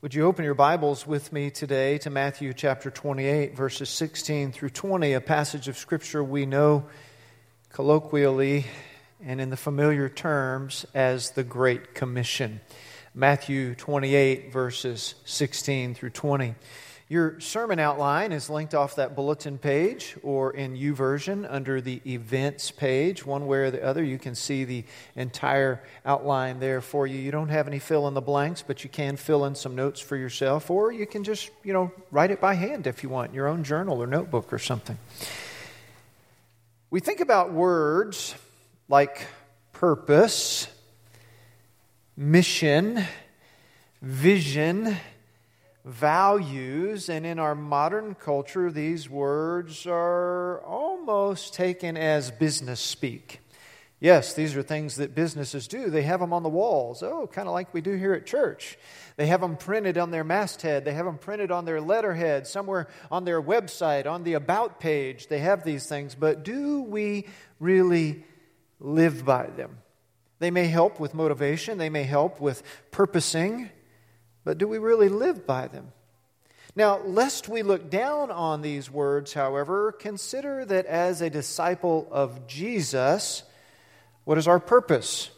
Would you open your Bibles with me today to Matthew chapter 28, verses 16 through 20, a passage of Scripture we know colloquially and in the familiar terms as the Great Commission. Matthew 28, verses 16 through 20. Your sermon outline is linked off that bulletin page or in YouVersion under the events page. One way or the other, you can see the entire outline there for you. You don't have any fill in the blanks, but you can fill in some notes for yourself, or you can just, you know, write it by hand if you want, your own journal or notebook or something. We think about words like purpose, mission, vision, values, and in our modern culture, these words are almost taken as business speak. Yes, these are things that businesses do. They have them on the walls. Oh, kind of like we do here at church. They have them printed on their masthead. They have them printed on their letterhead, somewhere on their website, on the About page. They have these things. But do we really live by them? They may help with motivation, they may help with purposing, but do we really live by them? Now, lest we look down on these words, however, consider that as a disciple of Jesus, what is our purpose?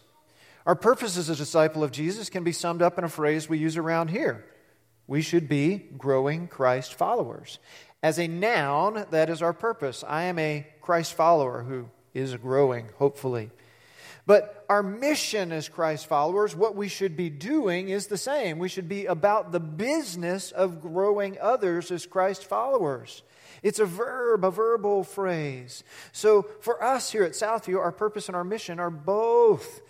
Our purpose as a disciple of Jesus can be summed up in a phrase we use around here. We should be growing Christ followers. As a noun, that is our purpose. I am a Christ follower who is growing, hopefully. But our mission as Christ followers, what we should be doing is the same. We should be about the business of growing others as Christ followers. It's a verb, a verbal phrase. So for us here at Southview, our purpose and our mission are both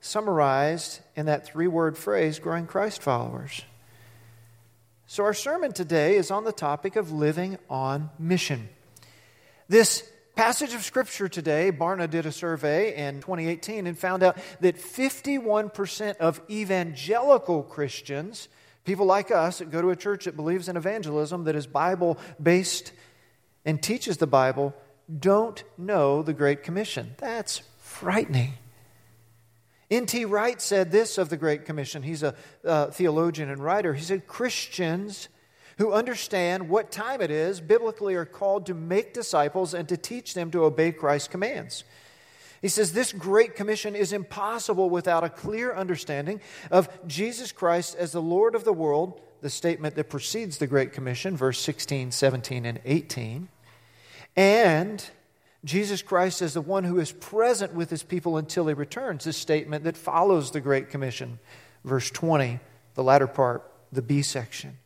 summarized in that three word phrase growing Christ followers. So our sermon today is on the topic of living on mission. This passage of Scripture today, Barna did a survey in 2018 and found out that 51% of evangelical Christians, people like us that go to a church that believes in evangelism, that is Bible based and teaches the Bible, don't know the Great Commission. That's frightening. N.T. Wright said this of the Great Commission. He's a uh, theologian and writer. He said, Christians who understand what time it is biblically are called to make disciples and to teach them to obey Christ's commands. He says this great commission is impossible without a clear understanding of Jesus Christ as the Lord of the world, the statement that precedes the Great Commission, verse 16, 17, and 18, and Jesus Christ as the one who is present with his people until he returns, this statement that follows the Great Commission, verse 20, the latter part, the B section.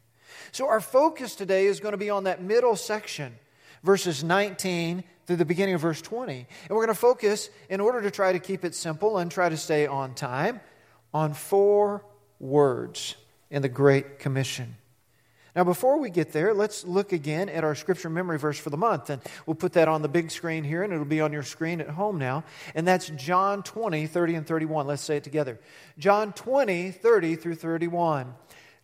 So, our focus today is going to be on that middle section, verses 19 through the beginning of verse 20. And we're going to focus, in order to try to keep it simple and try to stay on time, on four words in the Great Commission. Now, before we get there, let's look again at our scripture memory verse for the month. And we'll put that on the big screen here, and it'll be on your screen at home now. And that's John 20, 30, and 31. Let's say it together. John 20, 30 through 31.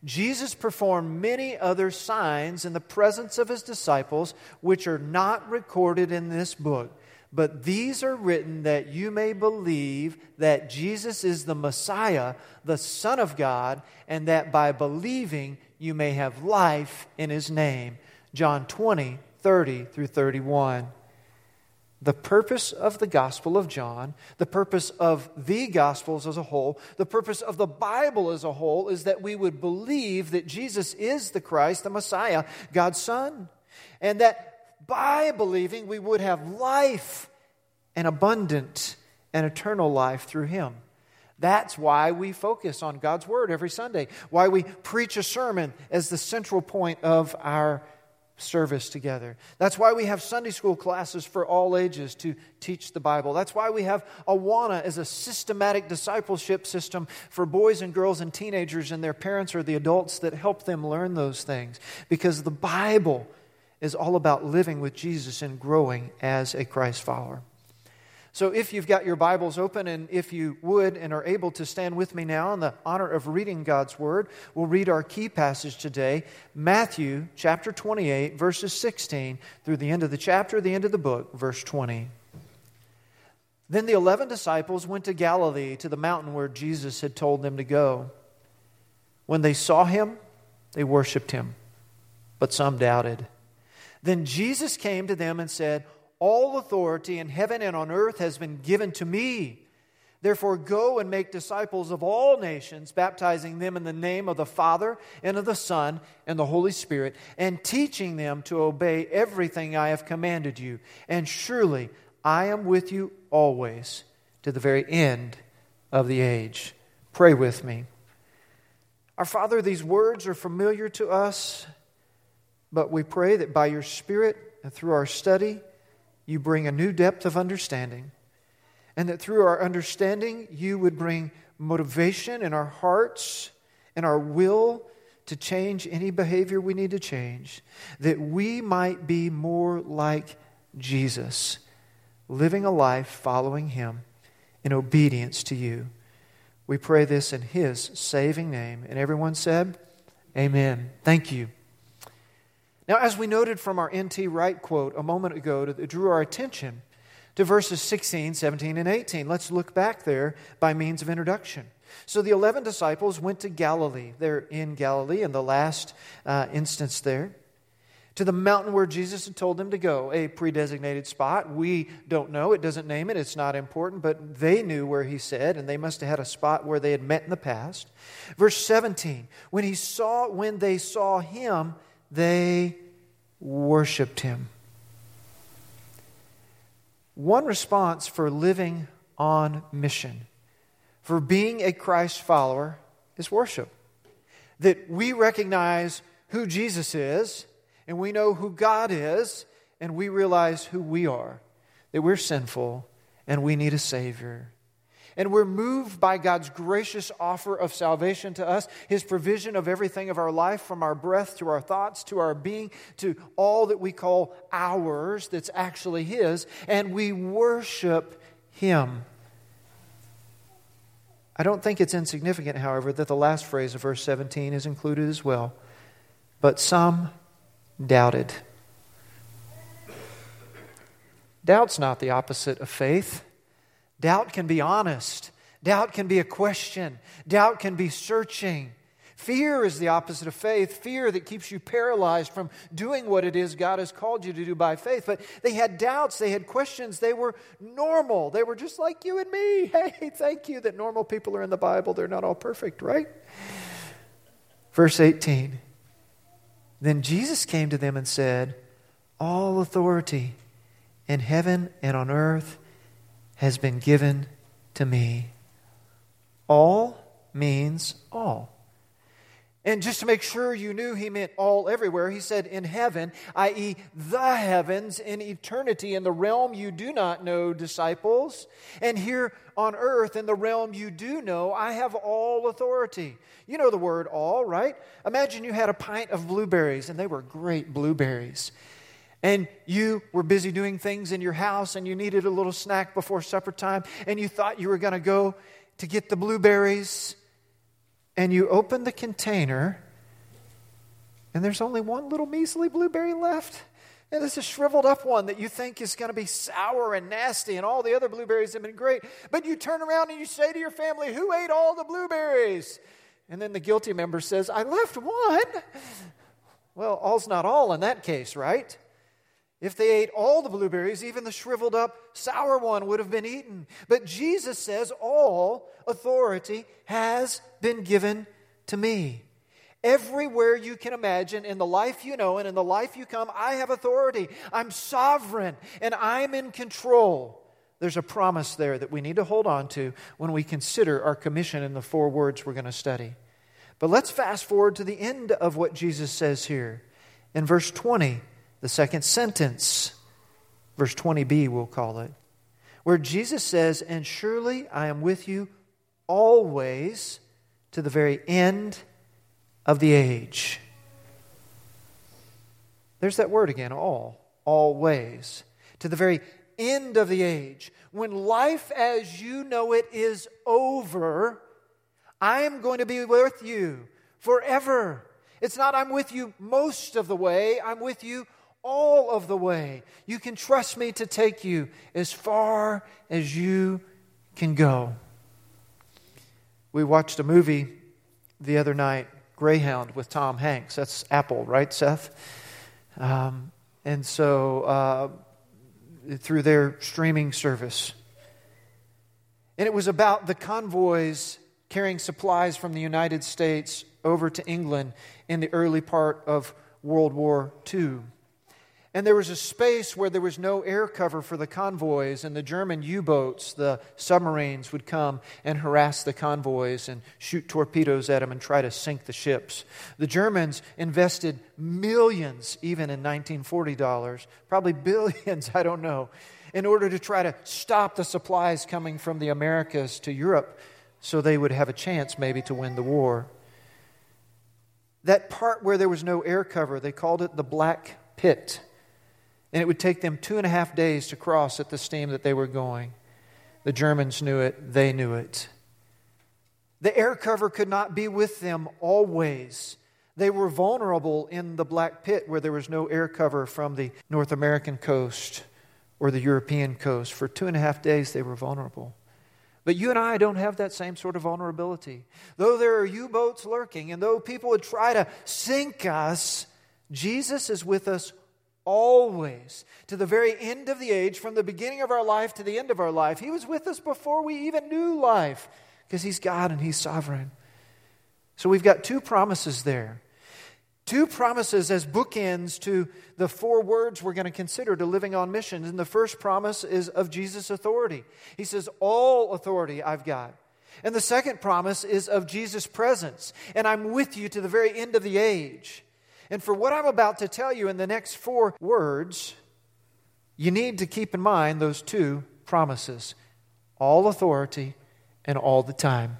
Jesus performed many other signs in the presence of his disciples, which are not recorded in this book. But these are written that you may believe that Jesus is the Messiah, the Son of God, and that by believing you may have life in his name. John 20, 30 through 31 the purpose of the Gospel of John, the purpose of the Gospels as a whole, the purpose of the Bible as a whole is that we would believe that Jesus is the Christ, the Messiah, God's Son, and that by believing we would have life and abundant and eternal life through Him. That's why we focus on God's Word every Sunday, why we preach a sermon as the central point of our service together. That's why we have Sunday school classes for all ages to teach the Bible. That's why we have Awana as a systematic discipleship system for boys and girls and teenagers and their parents or the adults that help them learn those things. Because the Bible is all about living with Jesus and growing as a Christ follower. So, if you've got your Bibles open and if you would and are able to stand with me now in the honor of reading God's Word, we'll read our key passage today Matthew chapter 28, verses 16 through the end of the chapter, the end of the book, verse 20. Then the eleven disciples went to Galilee to the mountain where Jesus had told them to go. When they saw him, They worshiped him, but some doubted. Then Jesus came to them and said, All authority in heaven and on earth has been given to me. Therefore, go and make disciples of all nations, baptizing them in the name of the Father and of the Son and the Holy Spirit, and teaching them to obey everything I have commanded you. And surely I am with you always to the very end of the age. Pray with me. Our Father, these words are familiar to us, but we pray that by your Spirit and through our study, you bring a new depth of understanding, and that through our understanding, you would bring motivation in our hearts and our will to change any behavior we need to change, that we might be more like Jesus, living a life following him in obedience to you. We pray this in His saving name. And everyone said, Amen. Thank you. Now, as we noted from our N.T. Wright quote a moment ago that drew our attention to verses 16, 17, and 18, let's look back there by means of introduction. So the 11 disciples went to Galilee. They're in Galilee in the last uh, instance there to the mountain where Jesus had told them to go, a predesignated spot. We don't know. It doesn't name it. It's not important, but they knew where he said, and they must have had a spot where they had met in the past. Verse 17, when he saw when they saw him, they worshiped him. One response for living on mission, for being a Christ follower, is worship. That we recognize who Jesus is and we know who God is, and we realize who we are that we're sinful and we need a Savior. And we're moved by God's gracious offer of salvation to us, His provision of everything of our life, from our breath to our thoughts to our being to all that we call ours that's actually His, and we worship Him. I don't think it's insignificant, however, that the last phrase of verse 17 is included as well. But some doubted. Doubt's not the opposite of faith. Doubt can be honest. Doubt can be a question. Doubt can be searching. Fear is the opposite of faith. Fear that keeps you paralyzed from doing what it is God has called you to do by faith. But they had doubts, they had questions. They were normal. They were just like you and me. Hey, thank you that normal people are in the Bible. They're not all perfect, right? Verse 18 then Jesus came to them and said, All authority in heaven and on earth has been given to me. All means all. And just to make sure you knew he meant all everywhere, he said in heaven, i.e., the heavens, in eternity, in the realm you do not know, disciples. And here on earth, in the realm you do know, I have all authority. You know the word all, right? Imagine you had a pint of blueberries, and they were great blueberries. And you were busy doing things in your house, and you needed a little snack before supper time, and you thought you were going to go to get the blueberries and you open the container, and there's only one little measly blueberry left. And is a shriveled up one that you think is going to be sour and nasty, and all the other blueberries have been great. But you turn around and you say to your family, Who ate all the blueberries? And then the guilty member says, I left one. Well, all's not all in that case, right? If they ate all the blueberries, even the shriveled up sour one would have been eaten. But Jesus says, All authority has been given to me. Everywhere you can imagine, in the life you know and in the life you come, I have authority. I'm sovereign and I'm in control. There's a promise there that we need to hold on to when we consider our commission in the four words we're going to study. But let's fast forward to the end of what Jesus says here. In verse 20, the second sentence, verse 20b, we'll call it, where Jesus says, And surely I am with you always to the very end of the age. There's that word again, all, always. To the very end of the age. When life as you know it is over, I am going to be with you forever. It's not I'm with you most of the way, I'm with you all of the way. You can trust me to take you as far as you can go. We watched a movie the other night, Greyhound with Tom Hanks. That's Apple, right, Seth? Um, and so uh, through their streaming service. And it was about the convoys carrying supplies from the United States over to England in the early part of World War II. And there was a space where there was no air cover for the convoys, and the German U boats, the submarines, would come and harass the convoys and shoot torpedoes at them and try to sink the ships. The Germans invested millions, even in 1940 dollars, probably billions, I don't know, in order to try to stop the supplies coming from the Americas to Europe so they would have a chance maybe to win the war. That part where there was no air cover, they called it the Black Pit. And it would take them two and a half days to cross at the steam that they were going. The Germans knew it, they knew it. The air cover could not be with them always. They were vulnerable in the Black Pit where there was no air cover from the North American coast or the European coast. For two and a half days, they were vulnerable. But you and I don't have that same sort of vulnerability. Though there are U boats lurking, and though people would try to sink us, Jesus is with us always, to the very end of the age, from the beginning of our life to the end of our life. He was with us before we even knew life because He's God and He's sovereign. So we've got two promises there. Two promises as bookends to the four words we're going to consider to living on mission. And the first promise is of Jesus' authority. He says, All authority I've got. And the second promise is of Jesus' presence. And I'm with you to the very end of the age. And for what I'm about to tell you in the next four words, you need to keep in mind those two promises all authority and all the time.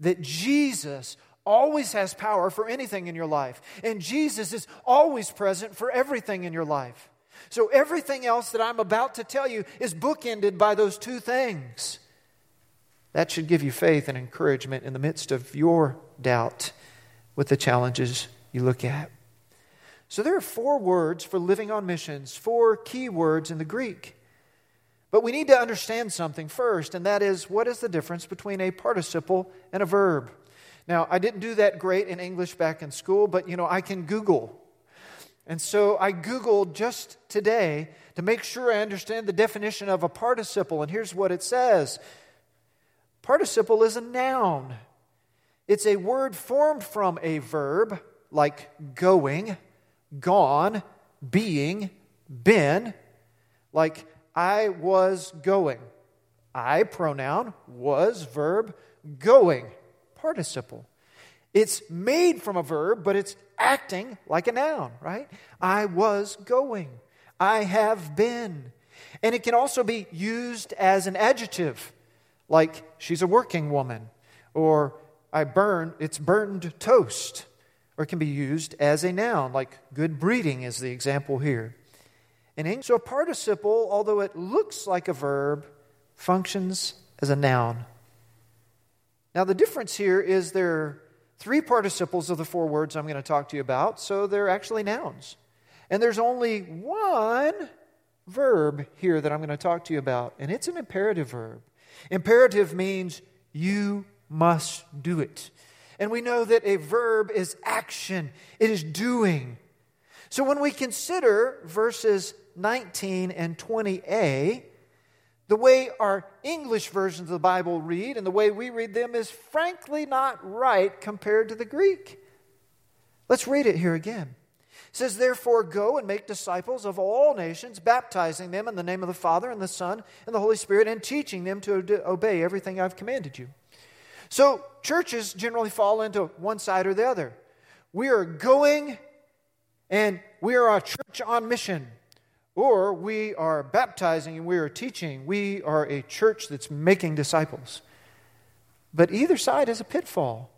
That Jesus always has power for anything in your life, and Jesus is always present for everything in your life. So everything else that I'm about to tell you is bookended by those two things. That should give you faith and encouragement in the midst of your doubt with the challenges you look at. So there are four words for living on missions, four key words in the Greek. But we need to understand something first, and that is what is the difference between a participle and a verb? Now, I didn't do that great in English back in school, but you know, I can Google. And so I Googled just today to make sure I understand the definition of a participle, and here's what it says Participle is a noun, it's a word formed from a verb like going, gone, being, been, like I was going. I pronoun, was verb, going, participle. It's made from a verb, but it's acting like a noun, right? I was going. I have been. And it can also be used as an adjective, like she's a working woman, or I burn, it's burned toast or can be used as a noun, like good breeding is the example here. In English, so a participle, although it looks like a verb, functions as a noun. Now, the difference here is there are three participles of the four words I'm going to talk to you about, so they're actually nouns. And there's only one verb here that I'm going to talk to you about, and it's an imperative verb. Imperative means you must do it. And we know that a verb is action, it is doing. So when we consider verses 19 and 20a, the way our English versions of the Bible read and the way we read them is frankly not right compared to the Greek. Let's read it here again. It says, Therefore, go and make disciples of all nations, baptizing them in the name of the Father and the Son and the Holy Spirit, and teaching them to obey everything I've commanded you. So, churches generally fall into one side or the other. We are going and we are a church on mission, or we are baptizing and we are teaching. We are a church that's making disciples. But either side is a pitfall.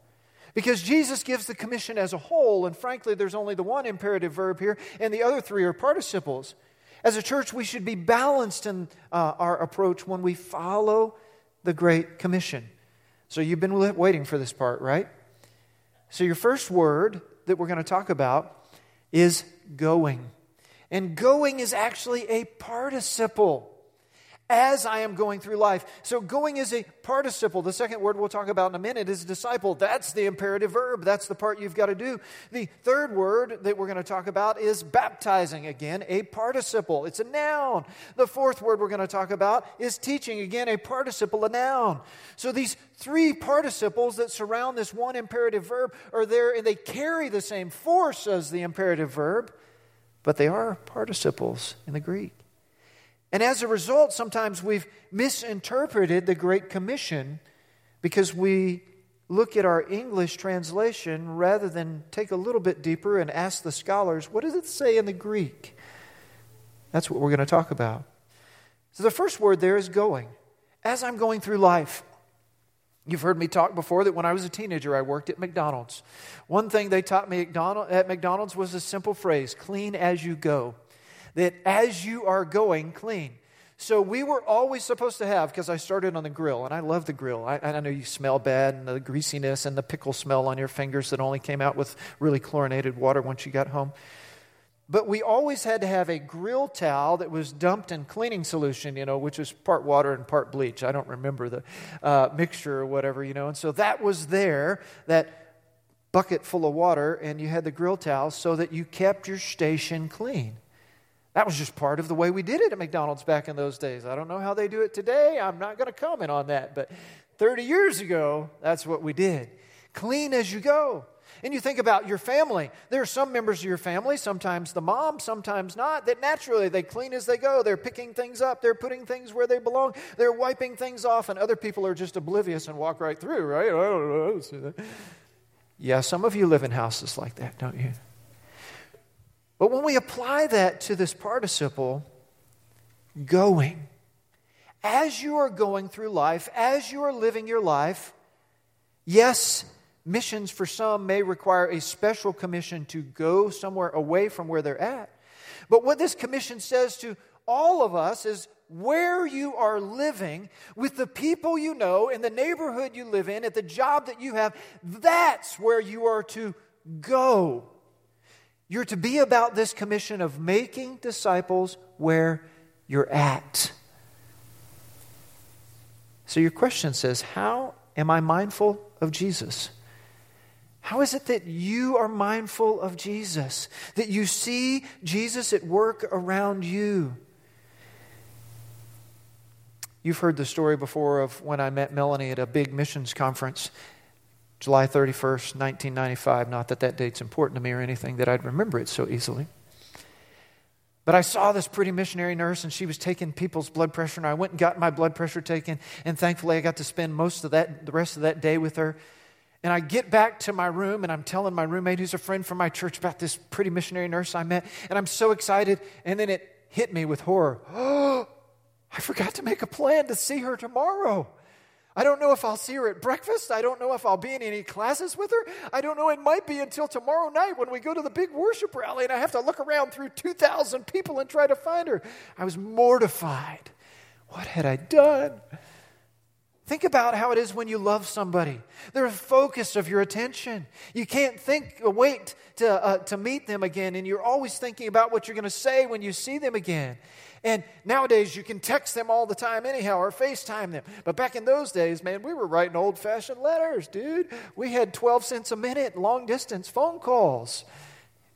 Because Jesus gives the commission as a whole, and frankly, there's only the one imperative verb here, and the other three are participles. As a church, we should be balanced in uh, our approach when we follow the Great Commission. So you've been waiting for this part, right? So your first word that we're going to talk about is going. And going is actually a participle. As I am going through life. So, going is a participle. The second word we'll talk about in a minute is disciple. That's the imperative verb. That's the part you've got to do. The third word that we're going to talk about is baptizing. Again, a participle. It's a noun. The fourth word we're going to talk about is teaching. Again, a participle, a noun. So, these three participles that surround this one imperative verb are there and they carry the same force as the imperative verb, but they are participles in the Greek. And as a result, sometimes we've misinterpreted the Great Commission because we look at our English translation rather than take a little bit deeper and ask the scholars, what does it say in the Greek? That's what we're going to talk about. So the first word there is going. As I'm going through life, You've heard me talk before that when I was a teenager, I worked at McDonald's. One thing they taught me at McDonald's was a simple phrase clean as you go that as you are going, clean. So we were always supposed to have, because I started on the grill, and I love the grill. I, I know you smell bad, and the greasiness and the pickle smell on your fingers that only came out with really chlorinated water once you got home. But we always had to have a grill towel that was dumped in cleaning solution, you know, which was part water and part bleach. I don't remember the uh, mixture or whatever, you know. And so that was there, that bucket full of water, and you had the grill towel so that you kept your station clean. That was just part of the way we did it at McDonald's back in those days. I don't know how they do it today. I'm not going to comment on that. But 30 years ago, that's what we did. Clean as you go. And you think about your family. There are some members of your family, sometimes the mom, sometimes not, that naturally they clean as they go. They're picking things up, they're putting things where they belong, they're wiping things off, and other people are just oblivious and walk right through, right? I don't know. Yeah, some of you live in houses like that, don't you? But when we apply that to this participle, going, as you are going through life, as you are living your life, yes, missions for some may require a special commission to go somewhere away from where they're at. But what this commission says to all of us is where you are living, with the people you know, in the neighborhood you live in, at the job that you have, that's where you are to go. You're to be about this commission of making disciples where you're at. So your question says, How am I mindful of Jesus? How is it that you are mindful of Jesus? That you see Jesus at work around you? You've heard the story before of when I met Melanie at a big missions conference. July 31st, 1995. Not that that date's important to me or anything, that I'd remember it so easily. But I saw this pretty missionary nurse, and she was taking people's blood pressure, and I went and got my blood pressure taken, and thankfully I got to spend most of that, the rest of that day with her. And I get back to my room, and I'm telling my roommate, who's a friend from my church, about this pretty missionary nurse I met, and I'm so excited, and then it hit me with horror. Oh, I forgot to make a plan to see her tomorrow. I don't know if I'll see her at breakfast. I don't know if I'll be in any classes with her. I don't know. It might be until tomorrow night when we go to the big worship rally and I have to look around through 2,000 people and try to find her. I was mortified. What had I done? Think about how it is when you love somebody. They're a focus of your attention. You can't think, wait to, uh, to meet them again, and you're always thinking about what you're going to say when you see them again. And nowadays you can text them all the time, anyhow, or FaceTime them. But back in those days, man, we were writing old fashioned letters, dude. We had 12 cents a minute long distance phone calls.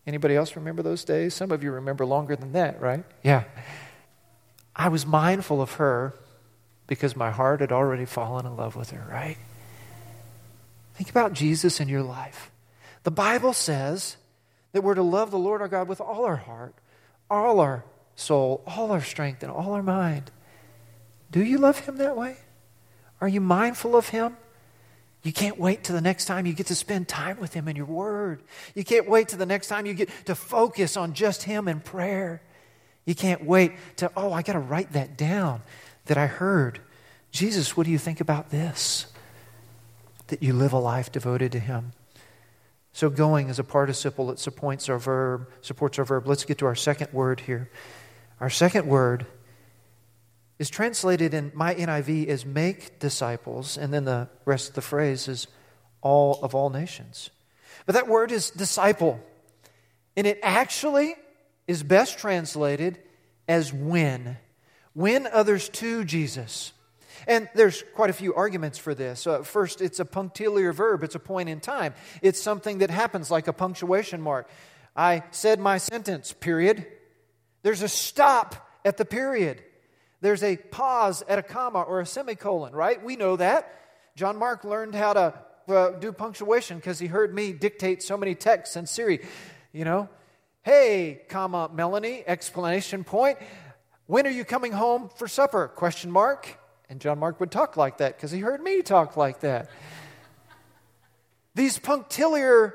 Anybody else remember those days? Some of you remember longer than that, right? Yeah. I was mindful of her because my heart had already fallen in love with her, right? Think about Jesus in your life. The Bible says that we're to love the Lord our God with all our heart, all our soul, all our strength, and all our mind. Do you love Him that way? Are you mindful of Him? You can't wait till the next time you get to spend time with Him in your Word. You can't wait till the next time you get to focus on just Him in prayer. You can't wait to, oh, I got to write that down that I heard. Jesus, what do you think about this? That you live a life devoted to Him. So going is a participle that supports our verb, supports our verb. Let's get to our second word here. Our second word is translated in my NIV as make disciples, and then the rest of the phrase is all of all nations. But that word is disciple, and it actually is best translated as win. Win others to Jesus. And there's quite a few arguments for this. Uh, first, it's a punctiliar verb, it's a point in time. It's something that happens like a punctuation mark. I said my sentence, period. There's a stop at the period. There's a pause at a comma or a semicolon, right? We know that. John Mark learned how to uh, do punctuation because he heard me dictate so many texts in Siri. You know, hey, comma, Melanie, explanation point. When are you coming home for supper? Question mark. And John Mark would talk like that because he heard me talk like that. These punctiliar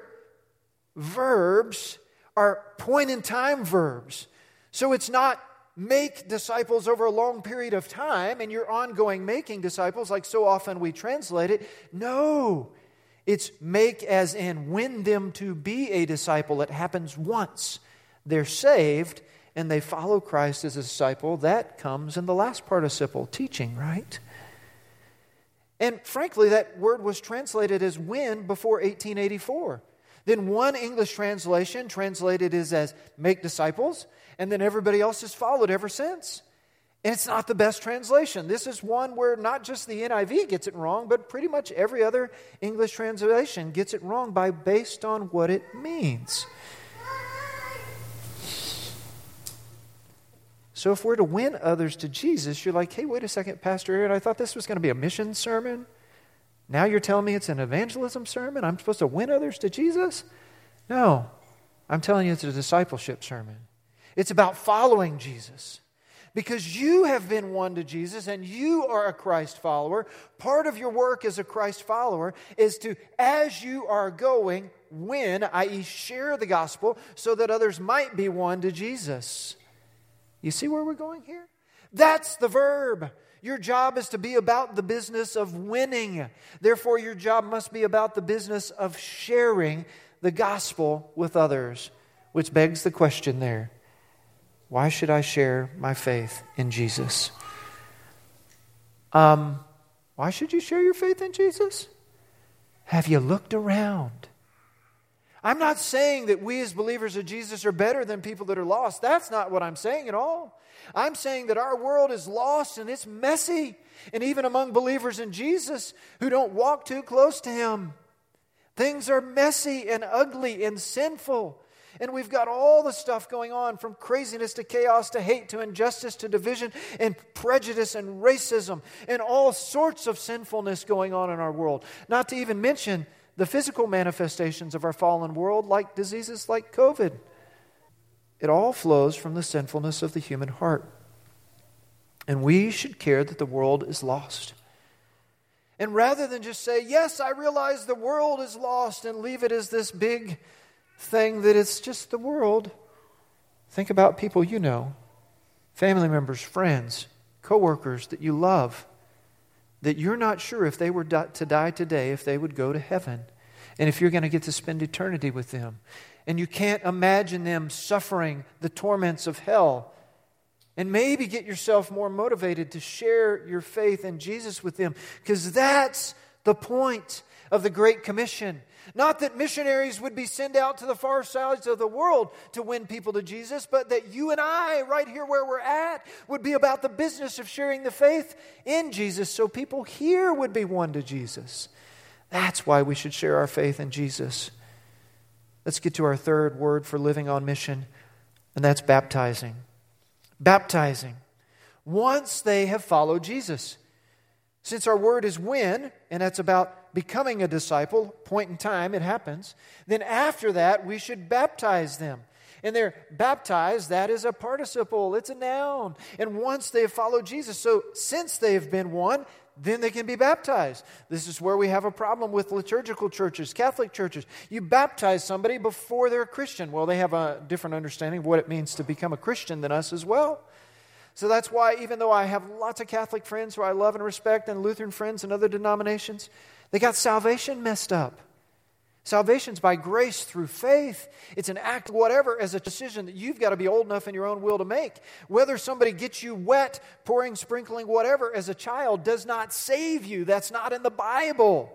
verbs are point in time verbs. So it's not make disciples over a long period of time and you're ongoing making disciples like so often we translate it. No, it's make as in win them to be a disciple. It happens once. They're saved and they follow Christ as a disciple. That comes in the last participle, teaching, right? And frankly, that word was translated as win before 1884. Then one English translation translated it as make disciples, and then everybody else has followed ever since. And it's not the best translation. This is one where not just the NIV gets it wrong, but pretty much every other English translation gets it wrong by based on what it means. So if we're to win others to Jesus, you're like, hey, wait a second, Pastor Aaron, I thought this was going to be a mission sermon. Now you're telling me it's an evangelism sermon? I'm supposed to win others to Jesus? No. I'm telling you it's a discipleship sermon. It's about following Jesus. Because you have been won to Jesus and you are a Christ follower, part of your work as a Christ follower is to, as you are going, win, i.e., share the gospel so that others might be won to Jesus. You see where we're going here? That's the verb. Your job is to be about the business of winning. Therefore, your job must be about the business of sharing the gospel with others, which begs the question there why should I share my faith in Jesus? Um, why should you share your faith in Jesus? Have you looked around? I'm not saying that we as believers of Jesus are better than people that are lost. That's not what I'm saying at all. I'm saying that our world is lost and it's messy. And even among believers in Jesus who don't walk too close to Him, things are messy and ugly and sinful. And we've got all the stuff going on from craziness to chaos to hate to injustice to division and prejudice and racism and all sorts of sinfulness going on in our world. Not to even mention the physical manifestations of our fallen world, like diseases like COVID. It all flows from the sinfulness of the human heart. And we should care that the world is lost. And rather than just say, Yes, I realize the world is lost, and leave it as this big thing that it's just the world. Think about people you know, family members, friends, coworkers that you love, that you're not sure if they were to die today, if they would go to heaven, and if you're going to get to spend eternity with them. And you can't imagine them suffering the torments of hell. And maybe get yourself more motivated to share your faith in Jesus with them, because that's the point of the Great Commission not that missionaries would be sent out to the far sides of the world to win people to Jesus, but that you and I, right here where we're at, would be about the business of sharing the faith in Jesus so people here would be won to Jesus. That's why we should share our faith in Jesus. Let's get to our third word for living on mission, and that's baptizing. Baptizing. Once they have followed Jesus. Since our word is when, and that's about becoming a disciple, point in time, it happens, then after that, we should baptize them. And they're baptized, that is a participle, it's a noun. And once they have followed Jesus, so since they have been won, then they can be baptized. This is where we have a problem with liturgical churches, Catholic churches. You baptize somebody before they're a Christian. Well, they have a different understanding of what it means to become a Christian than us as well. So that's why, even though I have lots of Catholic friends who I love and respect, and Lutheran friends and other denominations, they got salvation messed up. Salvation's by grace through faith. It's an act, whatever, as a decision that you've got to be old enough in your own will to make. Whether somebody gets you wet, pouring, sprinkling, whatever, as a child does not save you. That's not in the Bible.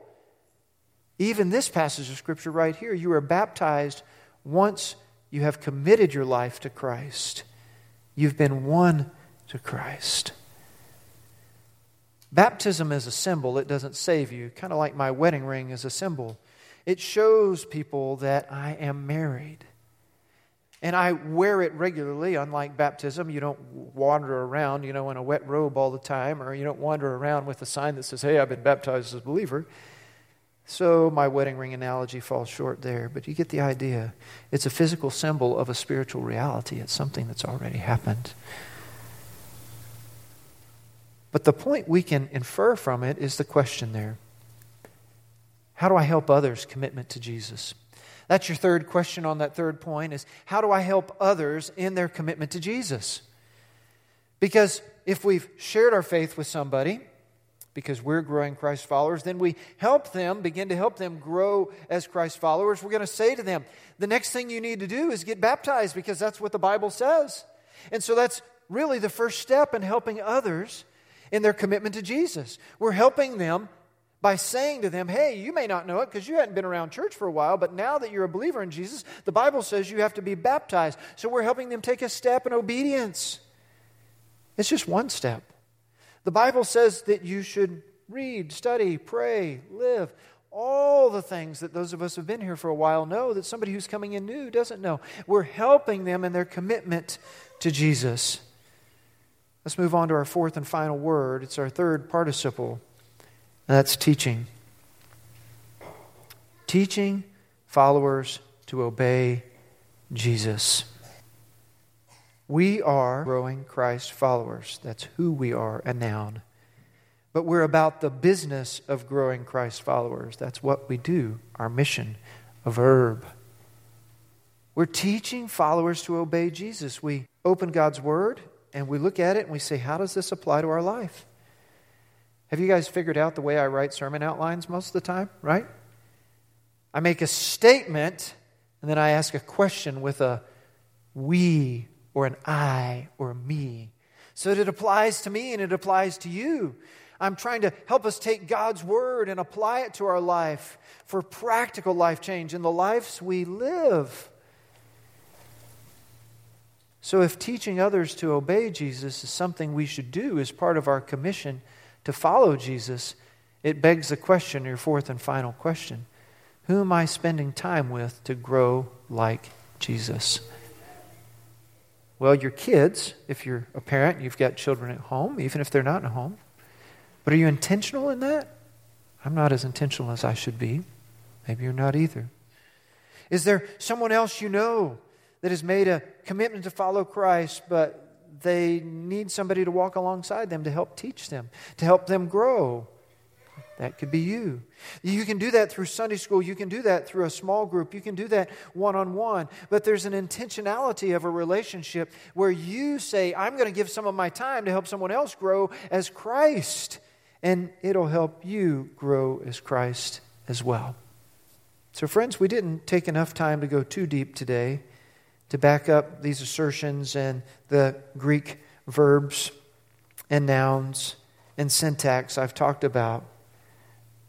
Even this passage of Scripture right here, you are baptized once you have committed your life to Christ. You've been won to Christ. Baptism is a symbol, it doesn't save you, kind of like my wedding ring is a symbol. It shows people that I am married. And I wear it regularly, unlike baptism. You don't wander around, you know, in a wet robe all the time, or you don't wander around with a sign that says, Hey, I've been baptized as a believer. So my wedding ring analogy falls short there, but you get the idea. It's a physical symbol of a spiritual reality, it's something that's already happened. But the point we can infer from it is the question there How do I help others' commitment to Jesus? That's your third question on that third point is how do I help others in their commitment to Jesus? Because if we've shared our faith with somebody, because we're growing Christ followers, then we help them, begin to help them grow as Christ followers. We're going to say to them, the next thing you need to do is get baptized because that's what the Bible says. And so that's really the first step in helping others in their commitment to Jesus. We're helping them by saying to them, hey, you may not know it because you hadn't been around church for a while, but now that you're a believer in Jesus, the Bible says you have to be baptized. So we're helping them take a step in obedience. It's just one step. The Bible says that you should read, study, pray, live. All the things that those of us who have been here for a while know that somebody who's coming in new doesn't know. We're helping them in their commitment to Jesus. Let's move on to our fourth and final word. It's our third participle, and that's teaching. Teaching followers to obey Jesus. We are growing Christ followers. That's who we are, a noun. But we're about the business of growing Christ followers. That's what we do, our mission, a verb. We're teaching followers to obey Jesus. We open God's Word and we look at it and we say, how does this apply to our life? Have you guys figured out the way I write sermon outlines most of the time, right? I make a statement and then I ask a question with a we or an I or a me. So that it applies to me and it applies to you. I'm trying to help us take God's word and apply it to our life for practical life change in the lives we live. So, if teaching others to obey Jesus is something we should do as part of our commission to follow Jesus, it begs the question, your fourth and final question Who am I spending time with to grow like Jesus? Well, your kids, if you're a parent, you've got children at home, even if they're not at home. But are you intentional in that? I'm not as intentional as I should be. Maybe you're not either. Is there someone else you know that has made a commitment to follow Christ, but they need somebody to walk alongside them to help teach them, to help them grow. That could be you. You can do that through Sunday school. You can do that through a small group. You can do that one on one. But there's an intentionality of a relationship where you say, I'm going to give some of my time to help someone else grow as Christ. And it'll help you grow as Christ as well. So, friends, we didn't take enough time to go too deep today to back up these assertions and the Greek verbs and nouns and syntax I've talked about.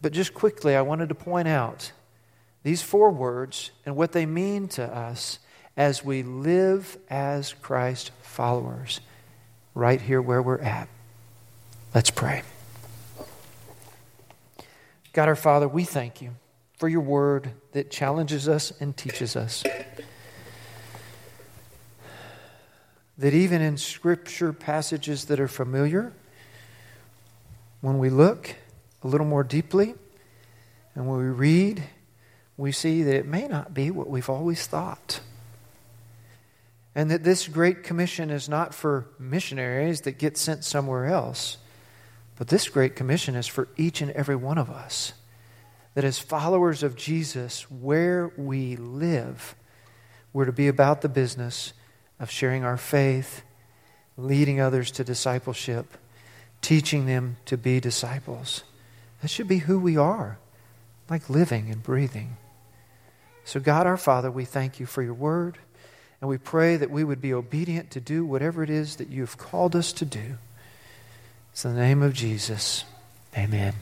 But just quickly, I wanted to point out these four words and what they mean to us as we live as Christ followers right here where we're at. Let's pray. God our Father, we thank you for your word that challenges us and teaches us. That even in scripture passages that are familiar, when we look a little more deeply and when we read, we see that it may not be what we've always thought. And that this Great Commission is not for missionaries that get sent somewhere else, but this Great Commission is for each and every one of us. That as followers of Jesus, where we live, we're to be about the business of sharing our faith, leading others to discipleship, teaching them to be disciples. That should be who we are, like living and breathing. So, God our Father, we thank you for your word, and we pray that we would be obedient to do whatever it is that you have called us to do. It's in the name of Jesus. Amen.